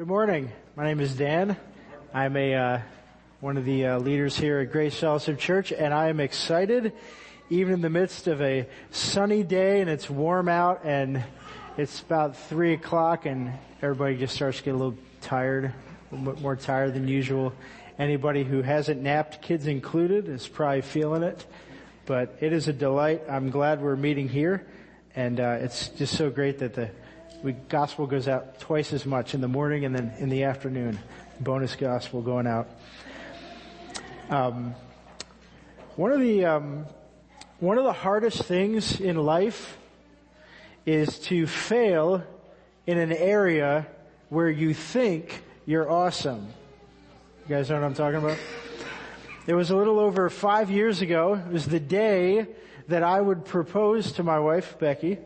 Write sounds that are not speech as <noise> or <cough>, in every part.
Good morning. My name is Dan. I'm a uh, one of the uh, leaders here at Grace Fellowship Church, and I am excited, even in the midst of a sunny day and it's warm out, and it's about three o'clock, and everybody just starts to get a little tired, a little bit more tired than usual. Anybody who hasn't napped, kids included, is probably feeling it. But it is a delight. I'm glad we're meeting here, and uh, it's just so great that the we, gospel goes out twice as much in the morning and then in the afternoon. Bonus gospel going out. Um, one of the um, one of the hardest things in life is to fail in an area where you think you're awesome. You guys know what I'm talking about? It was a little over five years ago. It was the day that I would propose to my wife, Becky.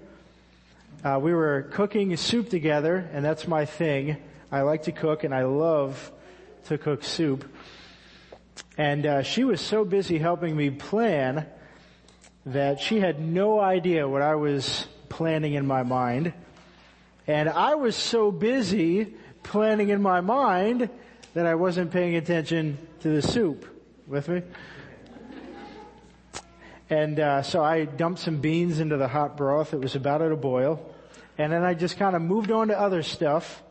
Uh, we were cooking soup together, and that's my thing. I like to cook, and I love to cook soup. And uh, she was so busy helping me plan that she had no idea what I was planning in my mind. And I was so busy planning in my mind that I wasn't paying attention to the soup. With me? And uh, so I dumped some beans into the hot broth. It was about at a boil. And then I just kind of moved on to other stuff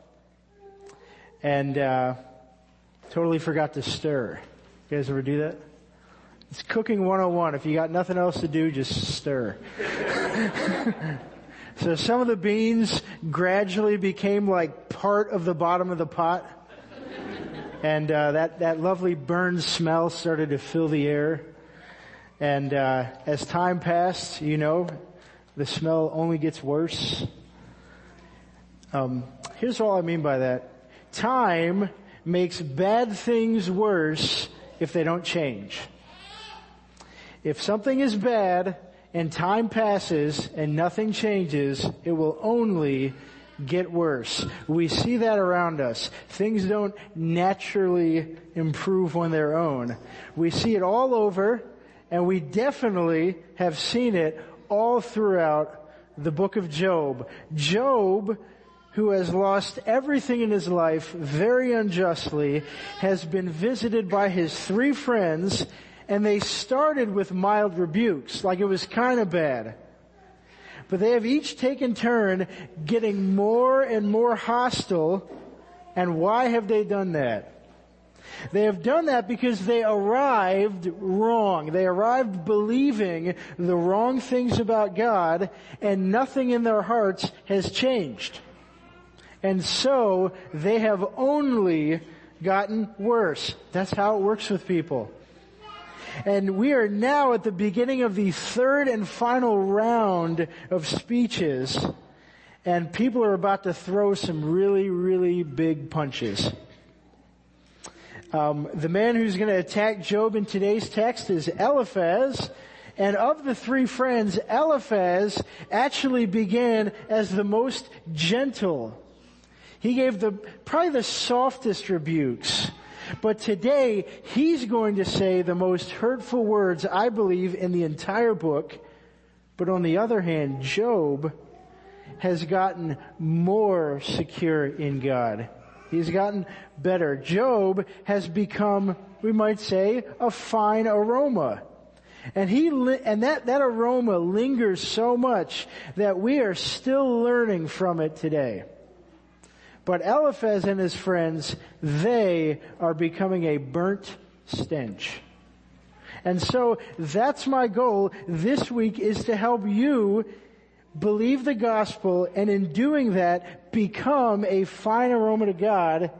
and uh, totally forgot to stir. You guys ever do that? It's cooking 101. If you got nothing else to do, just stir. <laughs> so some of the beans gradually became like part of the bottom of the pot. And uh, that, that lovely burned smell started to fill the air. And uh, as time passed, you know, the smell only gets worse. Um, here's all I mean by that. Time makes bad things worse if they don't change. If something is bad and time passes and nothing changes, it will only get worse. We see that around us. Things don't naturally improve on their own. We see it all over and we definitely have seen it all throughout the book of Job. Job who has lost everything in his life very unjustly has been visited by his three friends and they started with mild rebukes, like it was kind of bad. But they have each taken turn getting more and more hostile. And why have they done that? They have done that because they arrived wrong. They arrived believing the wrong things about God and nothing in their hearts has changed. And so they have only gotten worse. That's how it works with people. And we are now at the beginning of the third and final round of speeches. And people are about to throw some really, really big punches. Um, the man who's going to attack Job in today's text is Eliphaz. And of the three friends, Eliphaz actually began as the most gentle he gave the, probably the softest rebukes. But today, he's going to say the most hurtful words, I believe, in the entire book. But on the other hand, Job has gotten more secure in God. He's gotten better. Job has become, we might say, a fine aroma. And he, and that, that aroma lingers so much that we are still learning from it today. But Eliphaz and his friends, they are becoming a burnt stench. And so that's my goal this week is to help you believe the gospel and in doing that become a fine aroma to God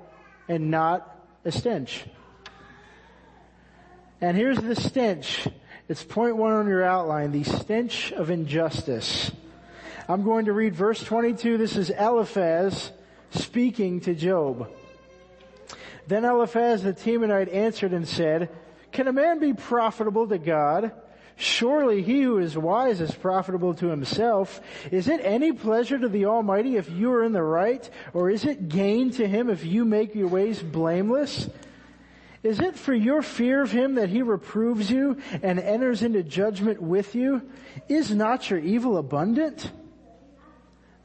and not a stench. And here's the stench. It's point one on your outline, the stench of injustice. I'm going to read verse 22. This is Eliphaz speaking to Job. Then Eliphaz the Temanite answered and said, Can a man be profitable to God? Surely he who is wise is profitable to himself. Is it any pleasure to the Almighty if you are in the right? Or is it gain to him if you make your ways blameless? Is it for your fear of him that he reproves you and enters into judgment with you? Is not your evil abundant?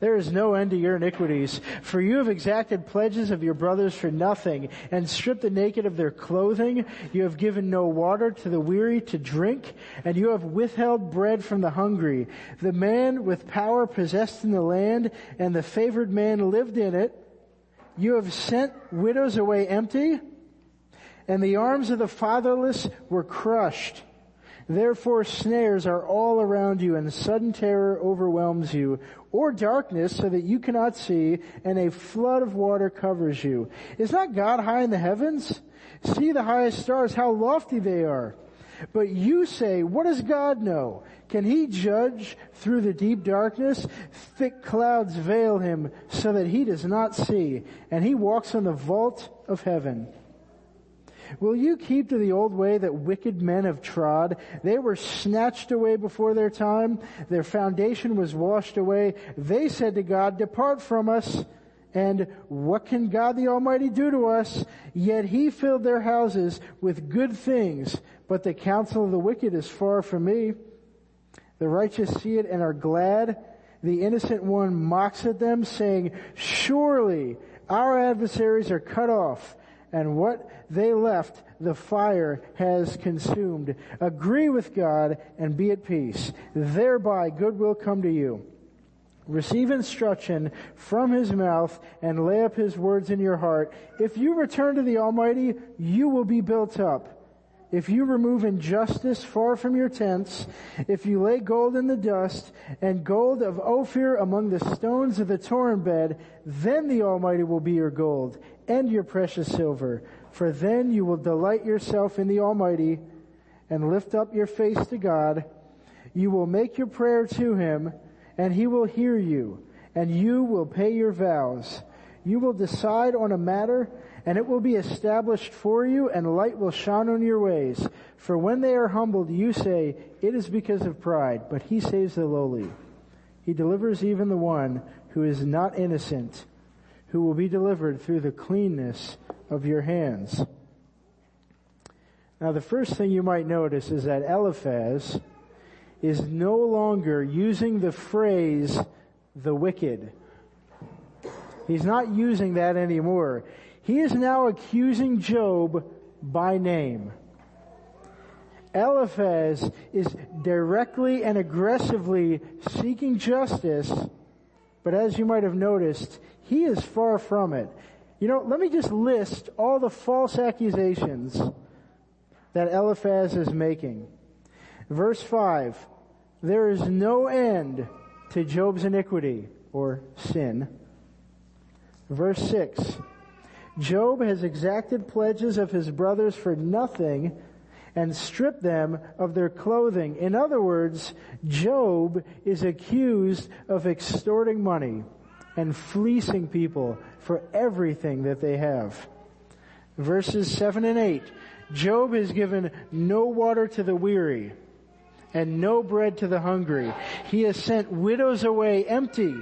There is no end to your iniquities, for you have exacted pledges of your brothers for nothing, and stripped the naked of their clothing. You have given no water to the weary to drink, and you have withheld bread from the hungry. The man with power possessed in the land, and the favored man lived in it. You have sent widows away empty, and the arms of the fatherless were crushed. Therefore snares are all around you and sudden terror overwhelms you, or darkness so that you cannot see and a flood of water covers you. Is not God high in the heavens? See the highest stars, how lofty they are. But you say, what does God know? Can he judge through the deep darkness? Thick clouds veil him so that he does not see, and he walks on the vault of heaven. Will you keep to the old way that wicked men have trod? They were snatched away before their time. Their foundation was washed away. They said to God, depart from us. And what can God the Almighty do to us? Yet He filled their houses with good things, but the counsel of the wicked is far from me. The righteous see it and are glad. The innocent one mocks at them saying, surely our adversaries are cut off and what they left the fire has consumed. Agree with God and be at peace. Thereby good will come to you. Receive instruction from his mouth and lay up his words in your heart. If you return to the Almighty, you will be built up. If you remove injustice far from your tents, if you lay gold in the dust and gold of Ophir among the stones of the torrent bed, then the Almighty will be your gold and your precious silver. For then you will delight yourself in the Almighty and lift up your face to God. You will make your prayer to Him and He will hear you and you will pay your vows. You will decide on a matter and it will be established for you and light will shine on your ways. For when they are humbled, you say, it is because of pride, but He saves the lowly. He delivers even the one who is not innocent who will be delivered through the cleanness of your hands. Now the first thing you might notice is that Eliphaz is no longer using the phrase the wicked. He's not using that anymore. He is now accusing Job by name. Eliphaz is directly and aggressively seeking justice, but as you might have noticed, he is far from it. You know, let me just list all the false accusations that Eliphaz is making. Verse 5, there is no end to Job's iniquity or sin. Verse 6, Job has exacted pledges of his brothers for nothing and stripped them of their clothing. In other words, Job is accused of extorting money and fleecing people for everything that they have. Verses 7 and 8. Job has given no water to the weary and no bread to the hungry. He has sent widows away empty.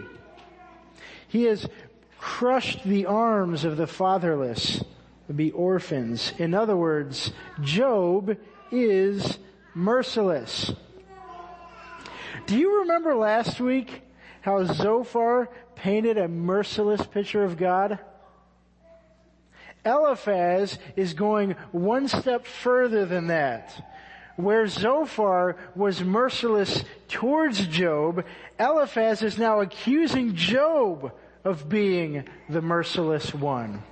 He has crushed the arms of the fatherless, the orphans. In other words, Job is merciless. Do you remember last week how Zophar painted a merciless picture of God? Eliphaz is going one step further than that. Where Zophar was merciless towards Job, Eliphaz is now accusing Job of being the merciless one.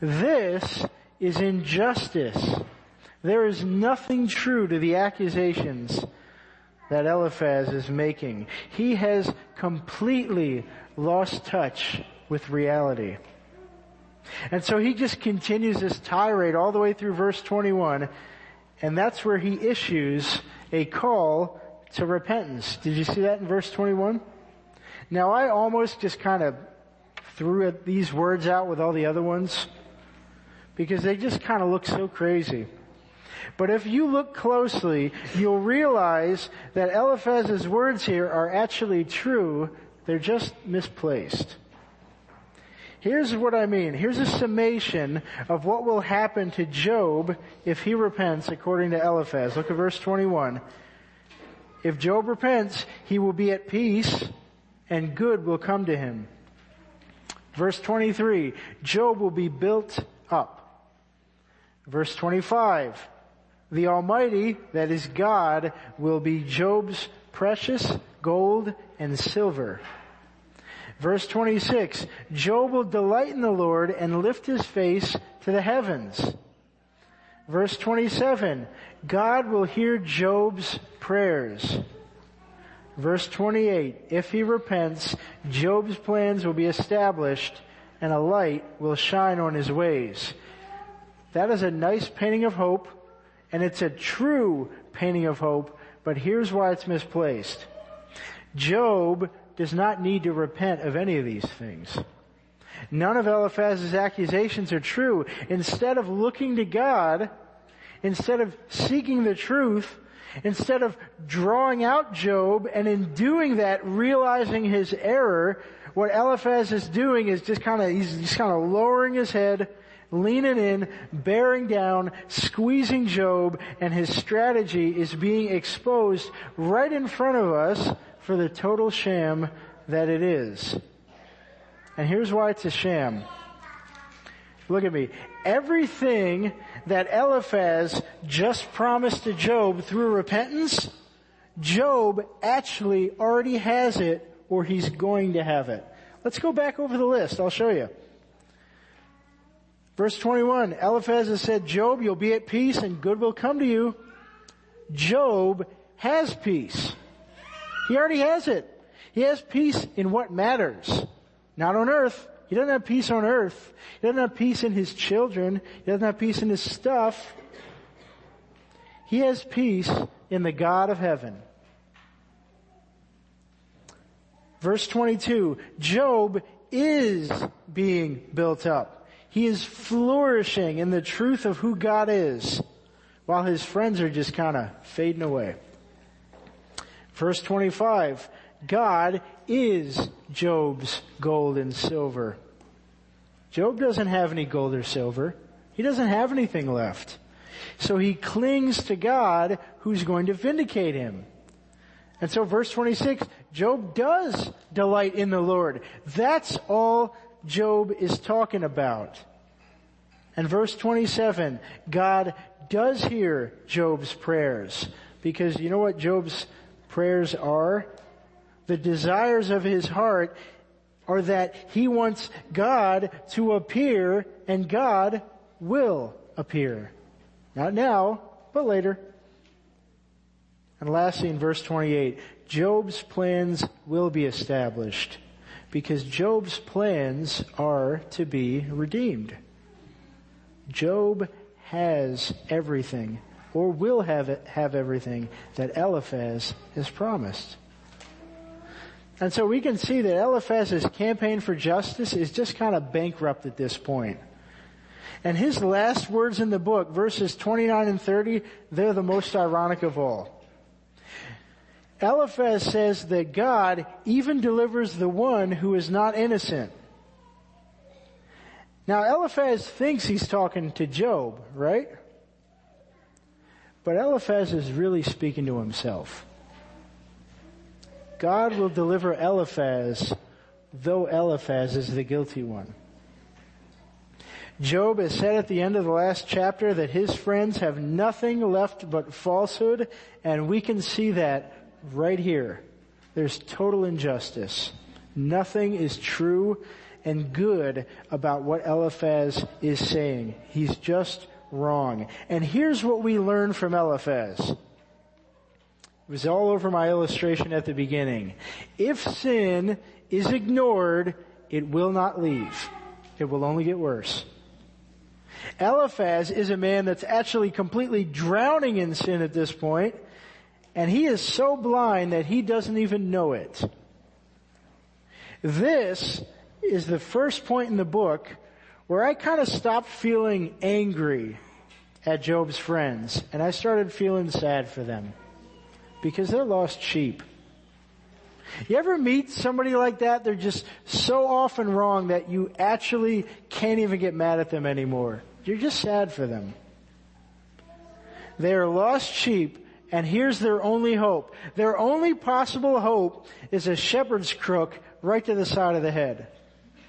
This is injustice. There is nothing true to the accusations that Eliphaz is making. He has completely lost touch with reality. And so he just continues this tirade all the way through verse 21, and that's where he issues a call to repentance. Did you see that in verse 21? Now I almost just kind of threw these words out with all the other ones because they just kind of look so crazy. But if you look closely, you'll realize that Eliphaz's words here are actually true. They're just misplaced. Here's what I mean. Here's a summation of what will happen to Job if he repents according to Eliphaz. Look at verse 21. If Job repents, he will be at peace and good will come to him. Verse 23, Job will be built up. Verse 25, the Almighty, that is God, will be Job's precious gold and silver. Verse 26, Job will delight in the Lord and lift his face to the heavens. Verse 27, God will hear Job's prayers. Verse 28, if he repents, Job's plans will be established and a light will shine on his ways. That is a nice painting of hope and it's a true painting of hope, but here's why it's misplaced. Job does not need to repent of any of these things. None of Eliphaz's accusations are true. Instead of looking to God, instead of seeking the truth, instead of drawing out Job and in doing that realizing his error, what Eliphaz is doing is just kind of, he's just kind of lowering his head, leaning in, bearing down, squeezing Job, and his strategy is being exposed right in front of us for the total sham that it is. And here's why it's a sham. Look at me. Everything that Eliphaz just promised to Job through repentance, Job actually already has it or he's going to have it. Let's go back over the list. I'll show you. Verse 21, Eliphaz has said, Job, you'll be at peace and good will come to you. Job has peace. He already has it. He has peace in what matters. Not on earth. He doesn't have peace on earth. He doesn't have peace in his children. He doesn't have peace in his stuff. He has peace in the God of heaven. Verse 22, Job is being built up. He is flourishing in the truth of who God is while his friends are just kind of fading away. Verse 25, God is Job's gold and silver. Job doesn't have any gold or silver. He doesn't have anything left. So he clings to God who's going to vindicate him. And so verse 26, Job does delight in the Lord. That's all Job is talking about. And verse 27, God does hear Job's prayers. Because you know what Job's prayers are, the desires of his heart are that he wants God to appear and God will appear. Not now, but later. And lastly in verse 28, Job's plans will be established because Job's plans are to be redeemed. Job has everything or will have it, have everything that Eliphaz has promised. And so we can see that Eliphaz's campaign for justice is just kind of bankrupt at this point. And his last words in the book, verses 29 and 30, they're the most ironic of all. Eliphaz says that God even delivers the one who is not innocent. Now Eliphaz thinks he's talking to Job, right? But Eliphaz is really speaking to himself. God will deliver Eliphaz, though Eliphaz is the guilty one. Job has said at the end of the last chapter that his friends have nothing left but falsehood, and we can see that right here. There's total injustice. Nothing is true and good about what Eliphaz is saying. He's just wrong. And here's what we learn from Eliphaz. It was all over my illustration at the beginning. If sin is ignored, it will not leave. It will only get worse. Eliphaz is a man that's actually completely drowning in sin at this point, and he is so blind that he doesn't even know it. This is the first point in the book where I kind of stopped feeling angry at Job's friends and I started feeling sad for them because they're lost sheep. You ever meet somebody like that? They're just so often wrong that you actually can't even get mad at them anymore. You're just sad for them. They are lost sheep and here's their only hope. Their only possible hope is a shepherd's crook right to the side of the head.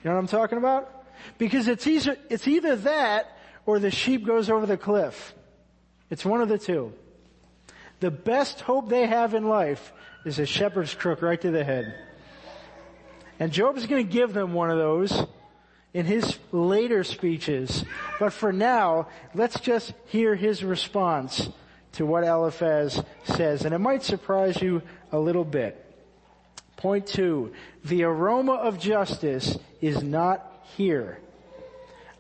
You know what I'm talking about? Because it's either, it's either that or the sheep goes over the cliff. It's one of the two. The best hope they have in life is a shepherd's crook right to the head. And Job is going to give them one of those in his later speeches. But for now, let's just hear his response to what Eliphaz says. And it might surprise you a little bit. Point two, the aroma of justice is not here.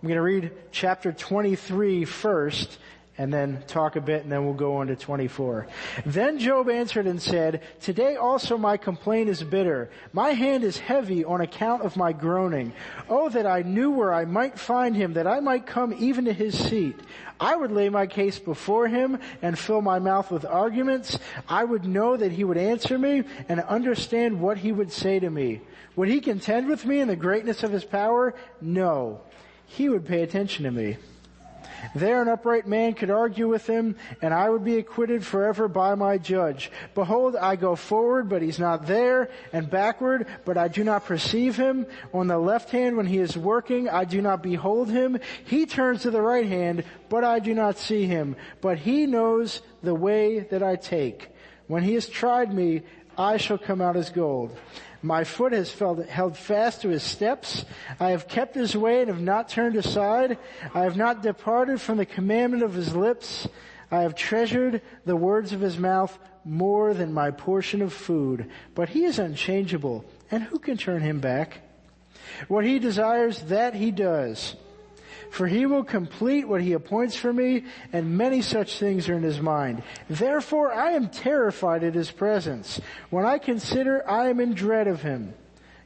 I'm going to read chapter 23 first and then talk a bit and then we'll go on to 24. Then Job answered and said, Today also my complaint is bitter. My hand is heavy on account of my groaning. Oh, that I knew where I might find him, that I might come even to his seat. I would lay my case before him and fill my mouth with arguments. I would know that he would answer me and understand what he would say to me. Would he contend with me in the greatness of his power? No. He would pay attention to me. There an upright man could argue with him, and I would be acquitted forever by my judge. Behold, I go forward, but he's not there, and backward, but I do not perceive him. On the left hand, when he is working, I do not behold him. He turns to the right hand, but I do not see him. But he knows the way that I take. When he has tried me, I shall come out as gold. My foot has felt, held fast to his steps. I have kept his way and have not turned aside. I have not departed from the commandment of his lips. I have treasured the words of his mouth more than my portion of food. But he is unchangeable, and who can turn him back? What he desires, that he does. For he will complete what he appoints for me, and many such things are in his mind. Therefore I am terrified at his presence. When I consider, I am in dread of him.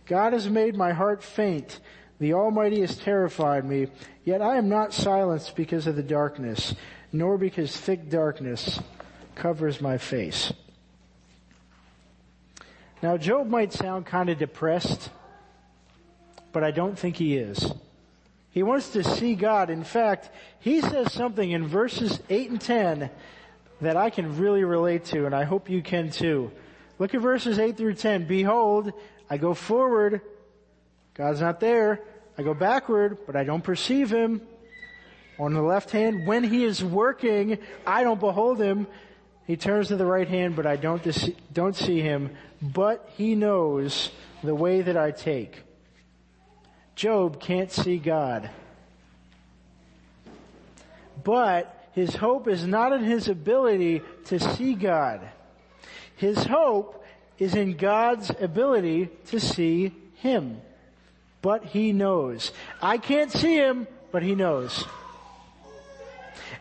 God has made my heart faint. The Almighty has terrified me. Yet I am not silenced because of the darkness, nor because thick darkness covers my face. Now Job might sound kind of depressed, but I don't think he is. He wants to see God. In fact, he says something in verses 8 and 10 that I can really relate to, and I hope you can too. Look at verses 8 through 10. Behold, I go forward. God's not there. I go backward, but I don't perceive him. On the left hand, when he is working, I don't behold him. He turns to the right hand, but I don't, don't see him. But he knows the way that I take. Job can't see God. But his hope is not in his ability to see God. His hope is in God's ability to see him. But he knows. I can't see him, but he knows.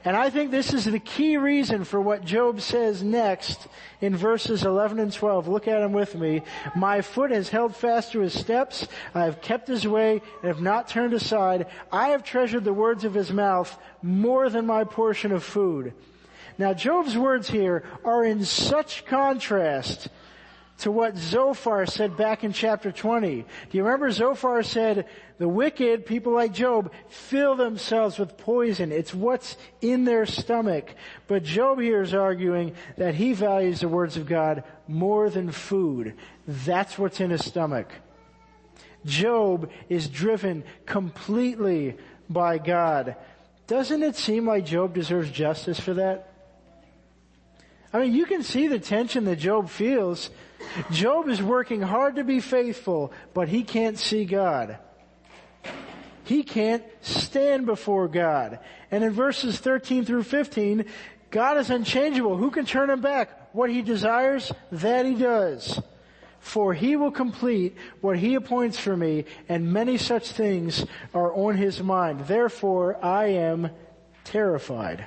And I think this is the key reason for what Job says next in verses 11 and 12. Look at them with me. My foot has held fast to his steps. I have kept his way and have not turned aside. I have treasured the words of his mouth more than my portion of food. Now Job's words here are in such contrast to what Zophar said back in chapter 20. Do you remember Zophar said, the wicked, people like Job, fill themselves with poison. It's what's in their stomach. But Job here is arguing that he values the words of God more than food. That's what's in his stomach. Job is driven completely by God. Doesn't it seem like Job deserves justice for that? I mean, you can see the tension that Job feels. Job is working hard to be faithful, but he can't see God. He can't stand before God. And in verses 13 through 15, God is unchangeable. Who can turn him back? What he desires, that he does. For he will complete what he appoints for me, and many such things are on his mind. Therefore, I am terrified.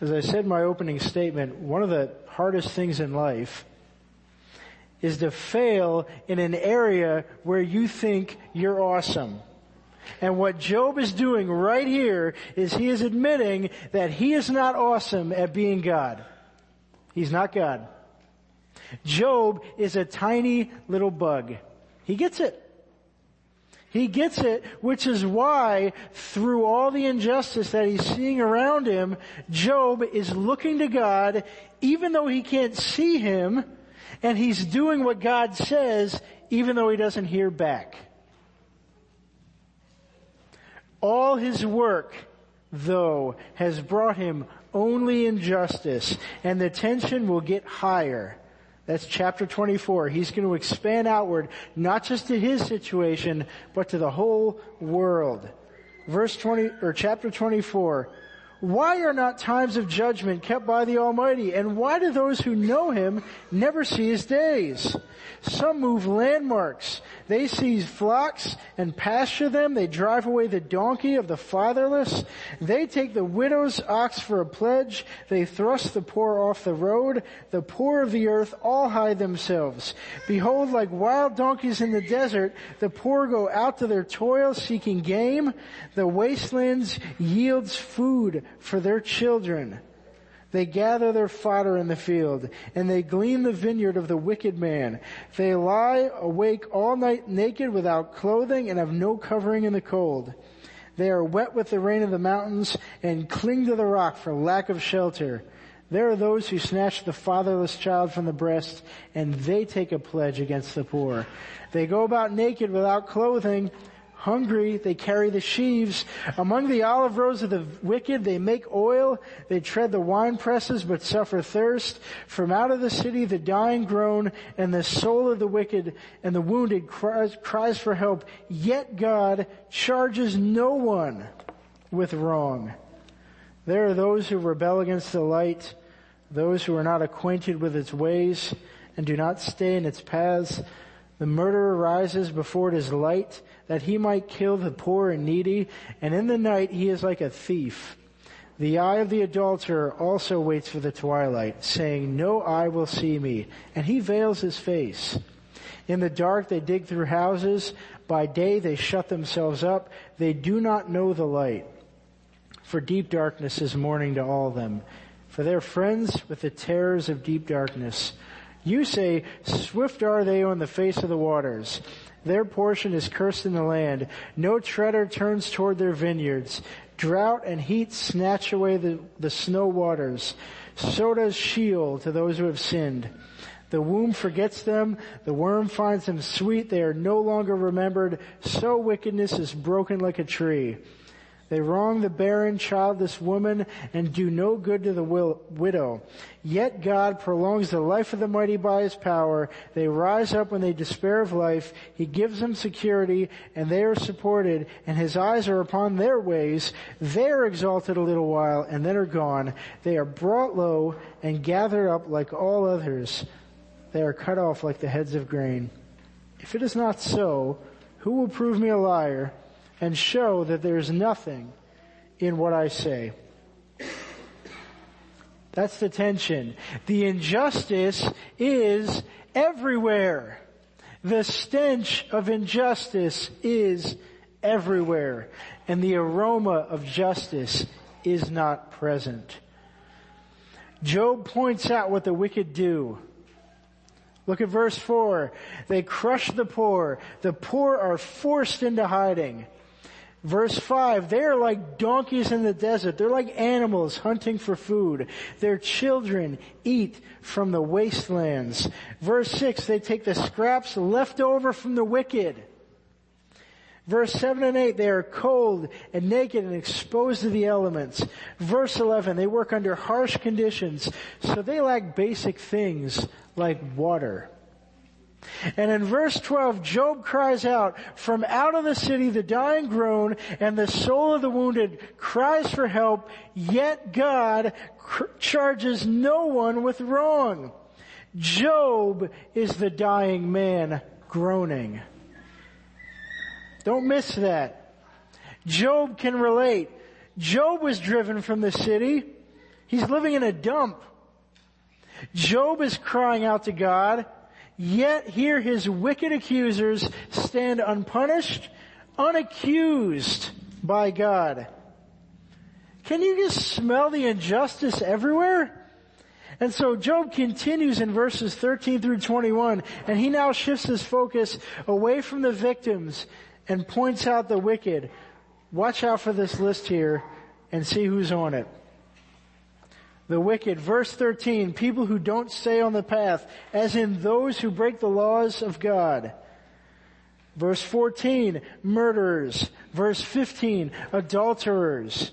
As I said in my opening statement, one of the hardest things in life is to fail in an area where you think you're awesome. And what Job is doing right here is he is admitting that he is not awesome at being God. He's not God. Job is a tiny little bug. He gets it. He gets it, which is why through all the injustice that he's seeing around him, Job is looking to God even though he can't see him and he's doing what God says even though he doesn't hear back. All his work, though, has brought him only injustice and the tension will get higher. That's chapter 24. He's going to expand outward, not just to his situation, but to the whole world. Verse 20, or chapter 24. Why are not times of judgment kept by the Almighty? And why do those who know Him never see His days? Some move landmarks. They seize flocks and pasture them. They drive away the donkey of the fatherless. They take the widow's ox for a pledge. They thrust the poor off the road. The poor of the earth all hide themselves. Behold, like wild donkeys in the desert, the poor go out to their toil seeking game. The wastelands yields food for their children. They gather their fodder in the field, and they glean the vineyard of the wicked man. They lie awake all night naked without clothing and have no covering in the cold. They are wet with the rain of the mountains and cling to the rock for lack of shelter. There are those who snatch the fatherless child from the breast and they take a pledge against the poor. They go about naked without clothing hungry, they carry the sheaves. Among the olive rows of the wicked, they make oil. They tread the wine presses, but suffer thirst. From out of the city, the dying groan, and the soul of the wicked and the wounded cries, cries for help. Yet God charges no one with wrong. There are those who rebel against the light, those who are not acquainted with its ways and do not stay in its paths. The murderer rises before it is light that he might kill the poor and needy, and in the night he is like a thief. The eye of the adulterer also waits for the twilight, saying, no eye will see me, and he veils his face. In the dark they dig through houses, by day they shut themselves up, they do not know the light. For deep darkness is morning to all them, for they're friends with the terrors of deep darkness. You say, swift are they on the face of the waters. Their portion is cursed in the land. No treader turns toward their vineyards. Drought and heat snatch away the, the snow waters. So does Sheol to those who have sinned. The womb forgets them. The worm finds them sweet. They are no longer remembered. So wickedness is broken like a tree. They wrong the barren, childless woman and do no good to the will, widow. Yet God prolongs the life of the mighty by his power. They rise up when they despair of life. He gives them security and they are supported and his eyes are upon their ways. They are exalted a little while and then are gone. They are brought low and gathered up like all others. They are cut off like the heads of grain. If it is not so, who will prove me a liar? And show that there's nothing in what I say. That's the tension. The injustice is everywhere. The stench of injustice is everywhere. And the aroma of justice is not present. Job points out what the wicked do. Look at verse 4. They crush the poor. The poor are forced into hiding. Verse 5, they are like donkeys in the desert. They're like animals hunting for food. Their children eat from the wastelands. Verse 6, they take the scraps left over from the wicked. Verse 7 and 8, they are cold and naked and exposed to the elements. Verse 11, they work under harsh conditions, so they lack basic things like water. And in verse 12, Job cries out, from out of the city the dying groan and the soul of the wounded cries for help, yet God cr- charges no one with wrong. Job is the dying man groaning. Don't miss that. Job can relate. Job was driven from the city. He's living in a dump. Job is crying out to God. Yet here his wicked accusers stand unpunished, unaccused by God. Can you just smell the injustice everywhere? And so Job continues in verses 13 through 21, and he now shifts his focus away from the victims and points out the wicked. Watch out for this list here and see who's on it. The wicked, verse 13, people who don't stay on the path, as in those who break the laws of God. Verse 14, murderers. Verse 15, adulterers.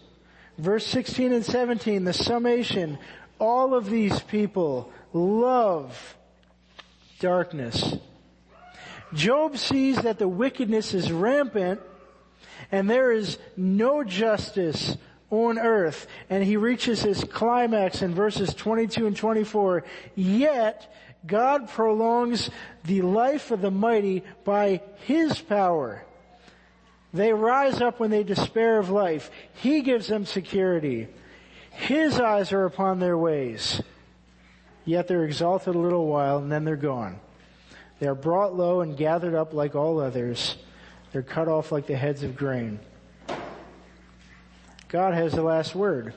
Verse 16 and 17, the summation. All of these people love darkness. Job sees that the wickedness is rampant and there is no justice on earth. And he reaches his climax in verses 22 and 24. Yet God prolongs the life of the mighty by his power. They rise up when they despair of life. He gives them security. His eyes are upon their ways. Yet they're exalted a little while and then they're gone. They are brought low and gathered up like all others. They're cut off like the heads of grain. God has the last word.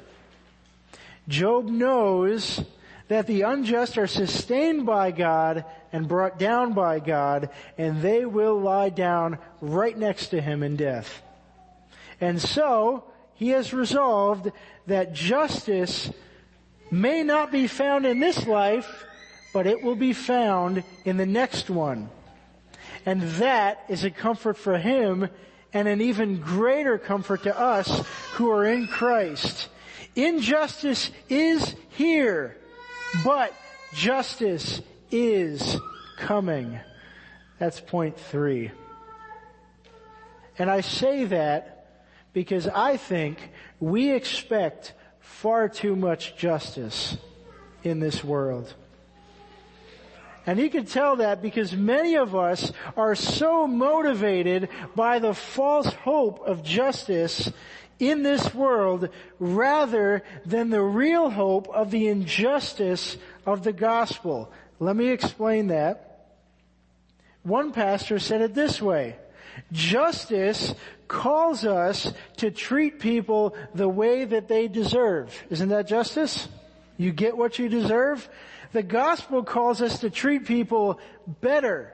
Job knows that the unjust are sustained by God and brought down by God, and they will lie down right next to him in death. And so, he has resolved that justice may not be found in this life, but it will be found in the next one. And that is a comfort for him and an even greater comfort to us who are in Christ. Injustice is here, but justice is coming. That's point three. And I say that because I think we expect far too much justice in this world. And he could tell that because many of us are so motivated by the false hope of justice in this world rather than the real hope of the injustice of the gospel. Let me explain that. One pastor said it this way. Justice calls us to treat people the way that they deserve. Isn't that justice? You get what you deserve? The gospel calls us to treat people better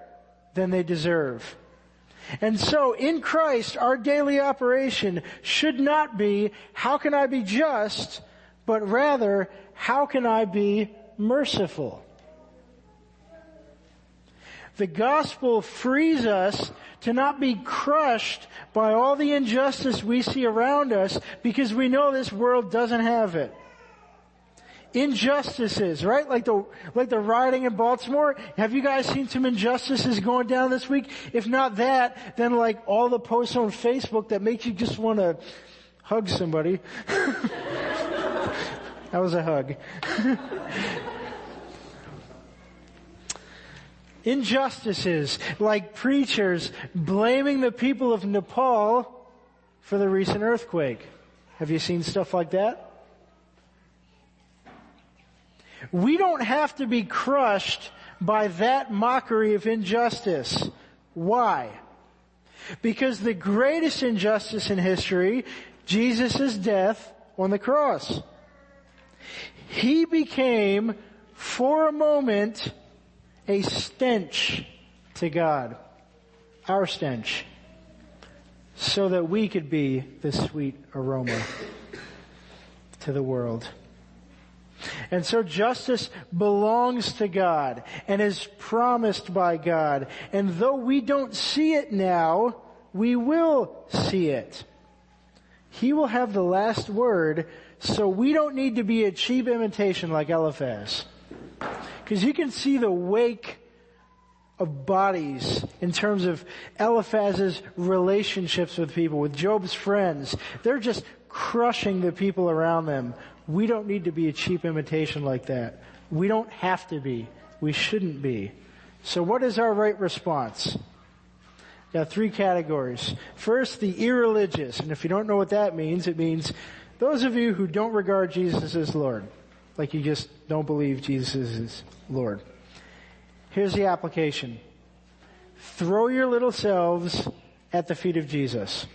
than they deserve. And so in Christ, our daily operation should not be, how can I be just, but rather, how can I be merciful? The gospel frees us to not be crushed by all the injustice we see around us because we know this world doesn't have it injustices, right? Like the, like the rioting in Baltimore. Have you guys seen some injustices going down this week? If not that, then like all the posts on Facebook that make you just want to hug somebody. <laughs> that was a hug. <laughs> Injustices like preachers blaming the people of Nepal for the recent earthquake. Have you seen stuff like that? We don't have to be crushed by that mockery of injustice. Why? Because the greatest injustice in history, Jesus' death on the cross. He became, for a moment, a stench to God. Our stench. So that we could be the sweet aroma to the world. And so justice belongs to God and is promised by God. And though we don't see it now, we will see it. He will have the last word, so we don't need to be a cheap imitation like Eliphaz. Because you can see the wake of bodies in terms of Eliphaz's relationships with people, with Job's friends. They're just crushing the people around them we don't need to be a cheap imitation like that. We don't have to be. We shouldn't be. So what is our right response? Got three categories. First, the irreligious. And if you don't know what that means, it means those of you who don't regard Jesus as Lord. Like you just don't believe Jesus is Lord. Here's the application. Throw your little selves at the feet of Jesus.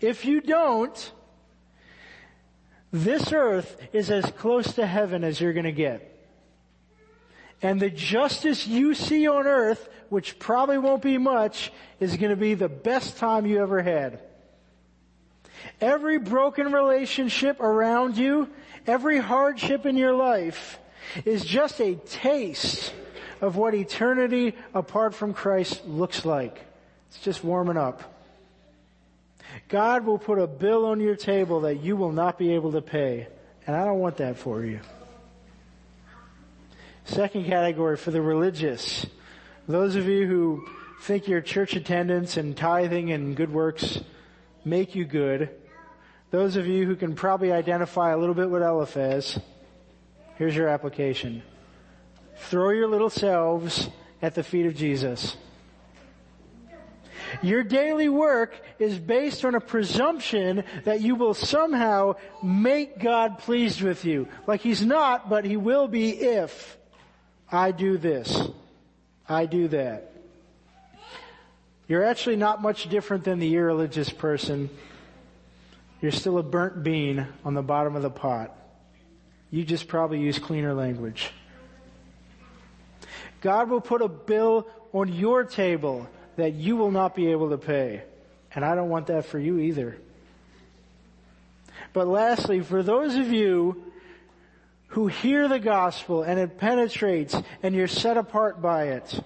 If you don't, this earth is as close to heaven as you're gonna get. And the justice you see on earth, which probably won't be much, is going to be the best time you ever had. Every broken relationship around you, every hardship in your life is just a taste of what eternity apart from Christ looks like. It's just warming up. God will put a bill on your table that you will not be able to pay. And I don't want that for you. Second category for the religious. Those of you who think your church attendance and tithing and good works make you good. Those of you who can probably identify a little bit with Eliphaz. Here's your application. Throw your little selves at the feet of Jesus. Your daily work is based on a presumption that you will somehow make God pleased with you. Like He's not, but He will be if I do this. I do that. You're actually not much different than the irreligious person. You're still a burnt bean on the bottom of the pot. You just probably use cleaner language. God will put a bill on your table that you will not be able to pay. And I don't want that for you either. But lastly, for those of you who hear the gospel and it penetrates and you're set apart by it,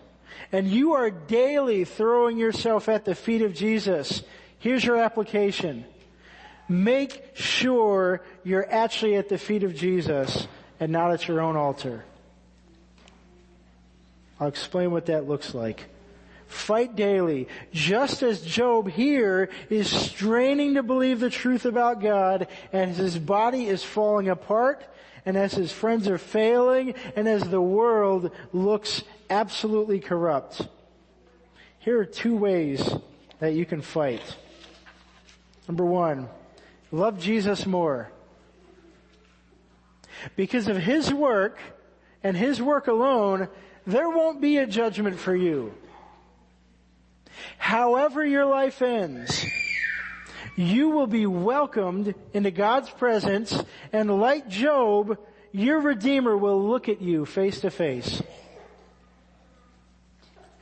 and you are daily throwing yourself at the feet of Jesus, here's your application. Make sure you're actually at the feet of Jesus and not at your own altar. I'll explain what that looks like. Fight daily, just as Job here is straining to believe the truth about God and his body is falling apart and as his friends are failing and as the world looks absolutely corrupt. Here are two ways that you can fight. Number one, love Jesus more. Because of his work and his work alone, there won't be a judgment for you. However your life ends, you will be welcomed into God's presence and like Job, your Redeemer will look at you face to face.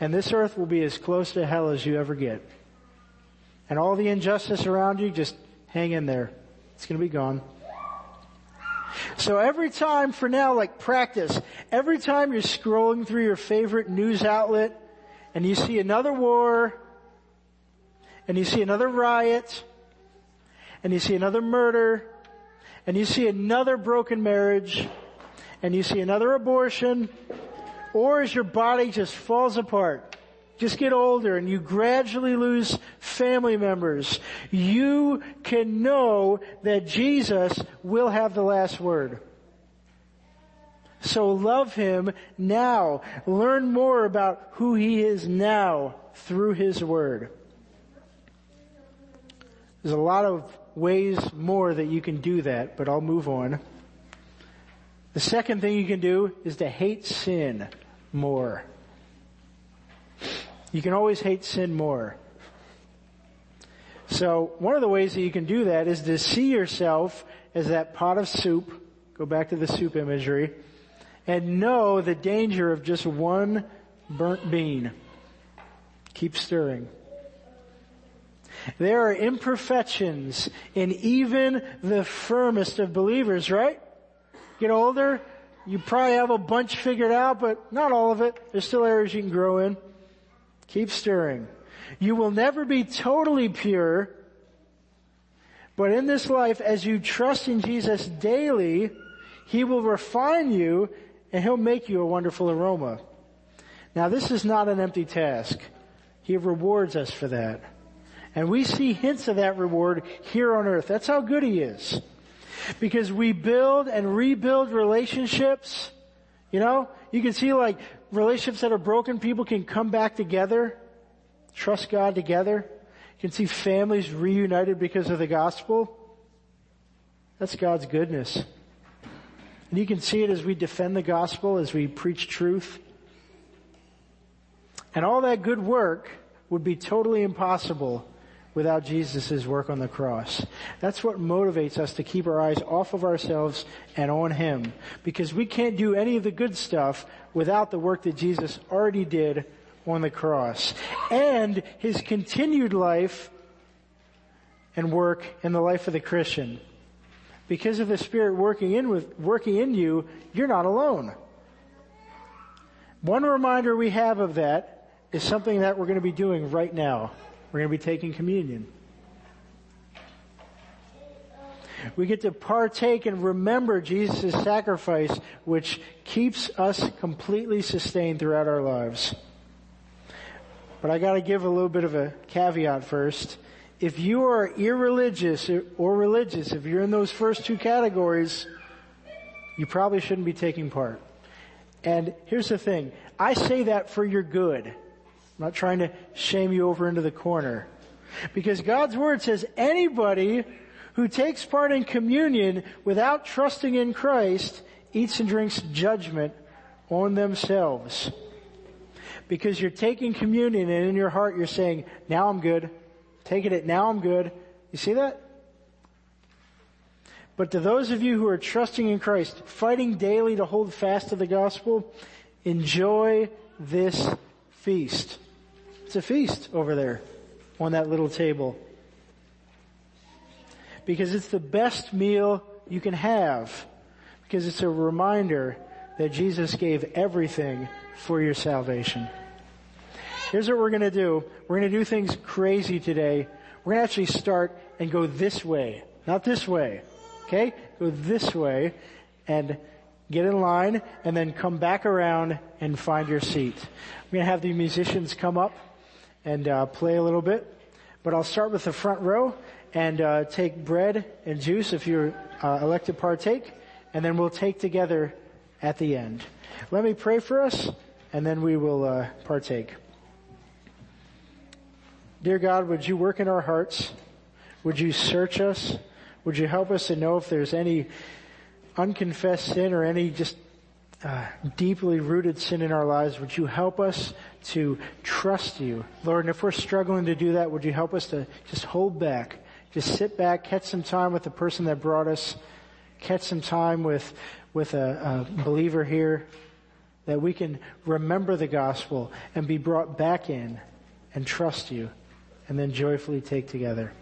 And this earth will be as close to hell as you ever get. And all the injustice around you, just hang in there. It's gonna be gone. So every time for now, like practice, every time you're scrolling through your favorite news outlet and you see another war. And you see another riot. And you see another murder. And you see another broken marriage. And you see another abortion. Or as your body just falls apart just get older and you gradually lose family members, you can know that Jesus will have the last word. So love Him now. Learn more about who He is now through His Word. There's a lot of ways more that you can do that, but I'll move on. The second thing you can do is to hate sin more. You can always hate sin more. So one of the ways that you can do that is to see yourself as that pot of soup, go back to the soup imagery, and know the danger of just one burnt bean. Keep stirring. There are imperfections in even the firmest of believers, right? Get older, you probably have a bunch figured out, but not all of it. There's still areas you can grow in. Keep stirring. You will never be totally pure, but in this life, as you trust in Jesus daily, He will refine you and He'll make you a wonderful aroma. Now this is not an empty task. He rewards us for that. And we see hints of that reward here on earth. That's how good He is. Because we build and rebuild relationships. You know, you can see like relationships that are broken, people can come back together, trust God together. You can see families reunited because of the gospel. That's God's goodness. And you can see it as we defend the gospel, as we preach truth. And all that good work would be totally impossible without Jesus' work on the cross. That's what motivates us to keep our eyes off of ourselves and on Him. Because we can't do any of the good stuff without the work that Jesus already did on the cross. And His continued life and work in the life of the Christian. Because of the Spirit working in with, working in you, you're not alone. One reminder we have of that is something that we're going to be doing right now. We're going to be taking communion. We get to partake and remember Jesus' sacrifice, which keeps us completely sustained throughout our lives. But I gotta give a little bit of a caveat first. If you are irreligious or religious, if you're in those first two categories, you probably shouldn't be taking part. And here's the thing. I say that for your good. I'm not trying to shame you over into the corner. Because God's Word says anybody who takes part in communion without trusting in Christ eats and drinks judgment on themselves. Because you're taking communion and in your heart you're saying, now I'm good. Taking it, now I'm good. You see that? But to those of you who are trusting in Christ, fighting daily to hold fast to the gospel, enjoy this feast. It's a feast over there on that little table. Because it's the best meal you can have. Because it's a reminder that Jesus gave everything for your salvation. Here's what we're gonna do. We're gonna do things crazy today. We're gonna actually start and go this way. Not this way. Okay? Go this way and get in line and then come back around and find your seat. We're gonna have the musicians come up and uh, play a little bit. But I'll start with the front row and uh, take bread and juice if you're uh, elect to partake, and then we'll take together at the end. Let me pray for us, and then we will uh, partake. Dear God, would you work in our hearts? Would you search us? Would you help us to know if there's any unconfessed sin or any just uh, deeply rooted sin in our lives, would you help us to trust you? Lord, and if we're struggling to do that, would you help us to just hold back, just sit back, catch some time with the person that brought us, catch some time with, with a, a believer here, that we can remember the gospel and be brought back in and trust you and then joyfully take together.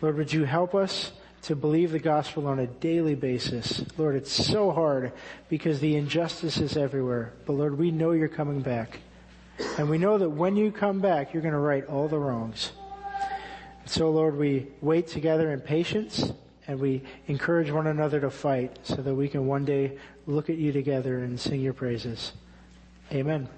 Lord, would you help us to believe the gospel on a daily basis. Lord, it's so hard because the injustice is everywhere. But Lord, we know you're coming back. And we know that when you come back, you're going to right all the wrongs. So Lord, we wait together in patience and we encourage one another to fight so that we can one day look at you together and sing your praises. Amen.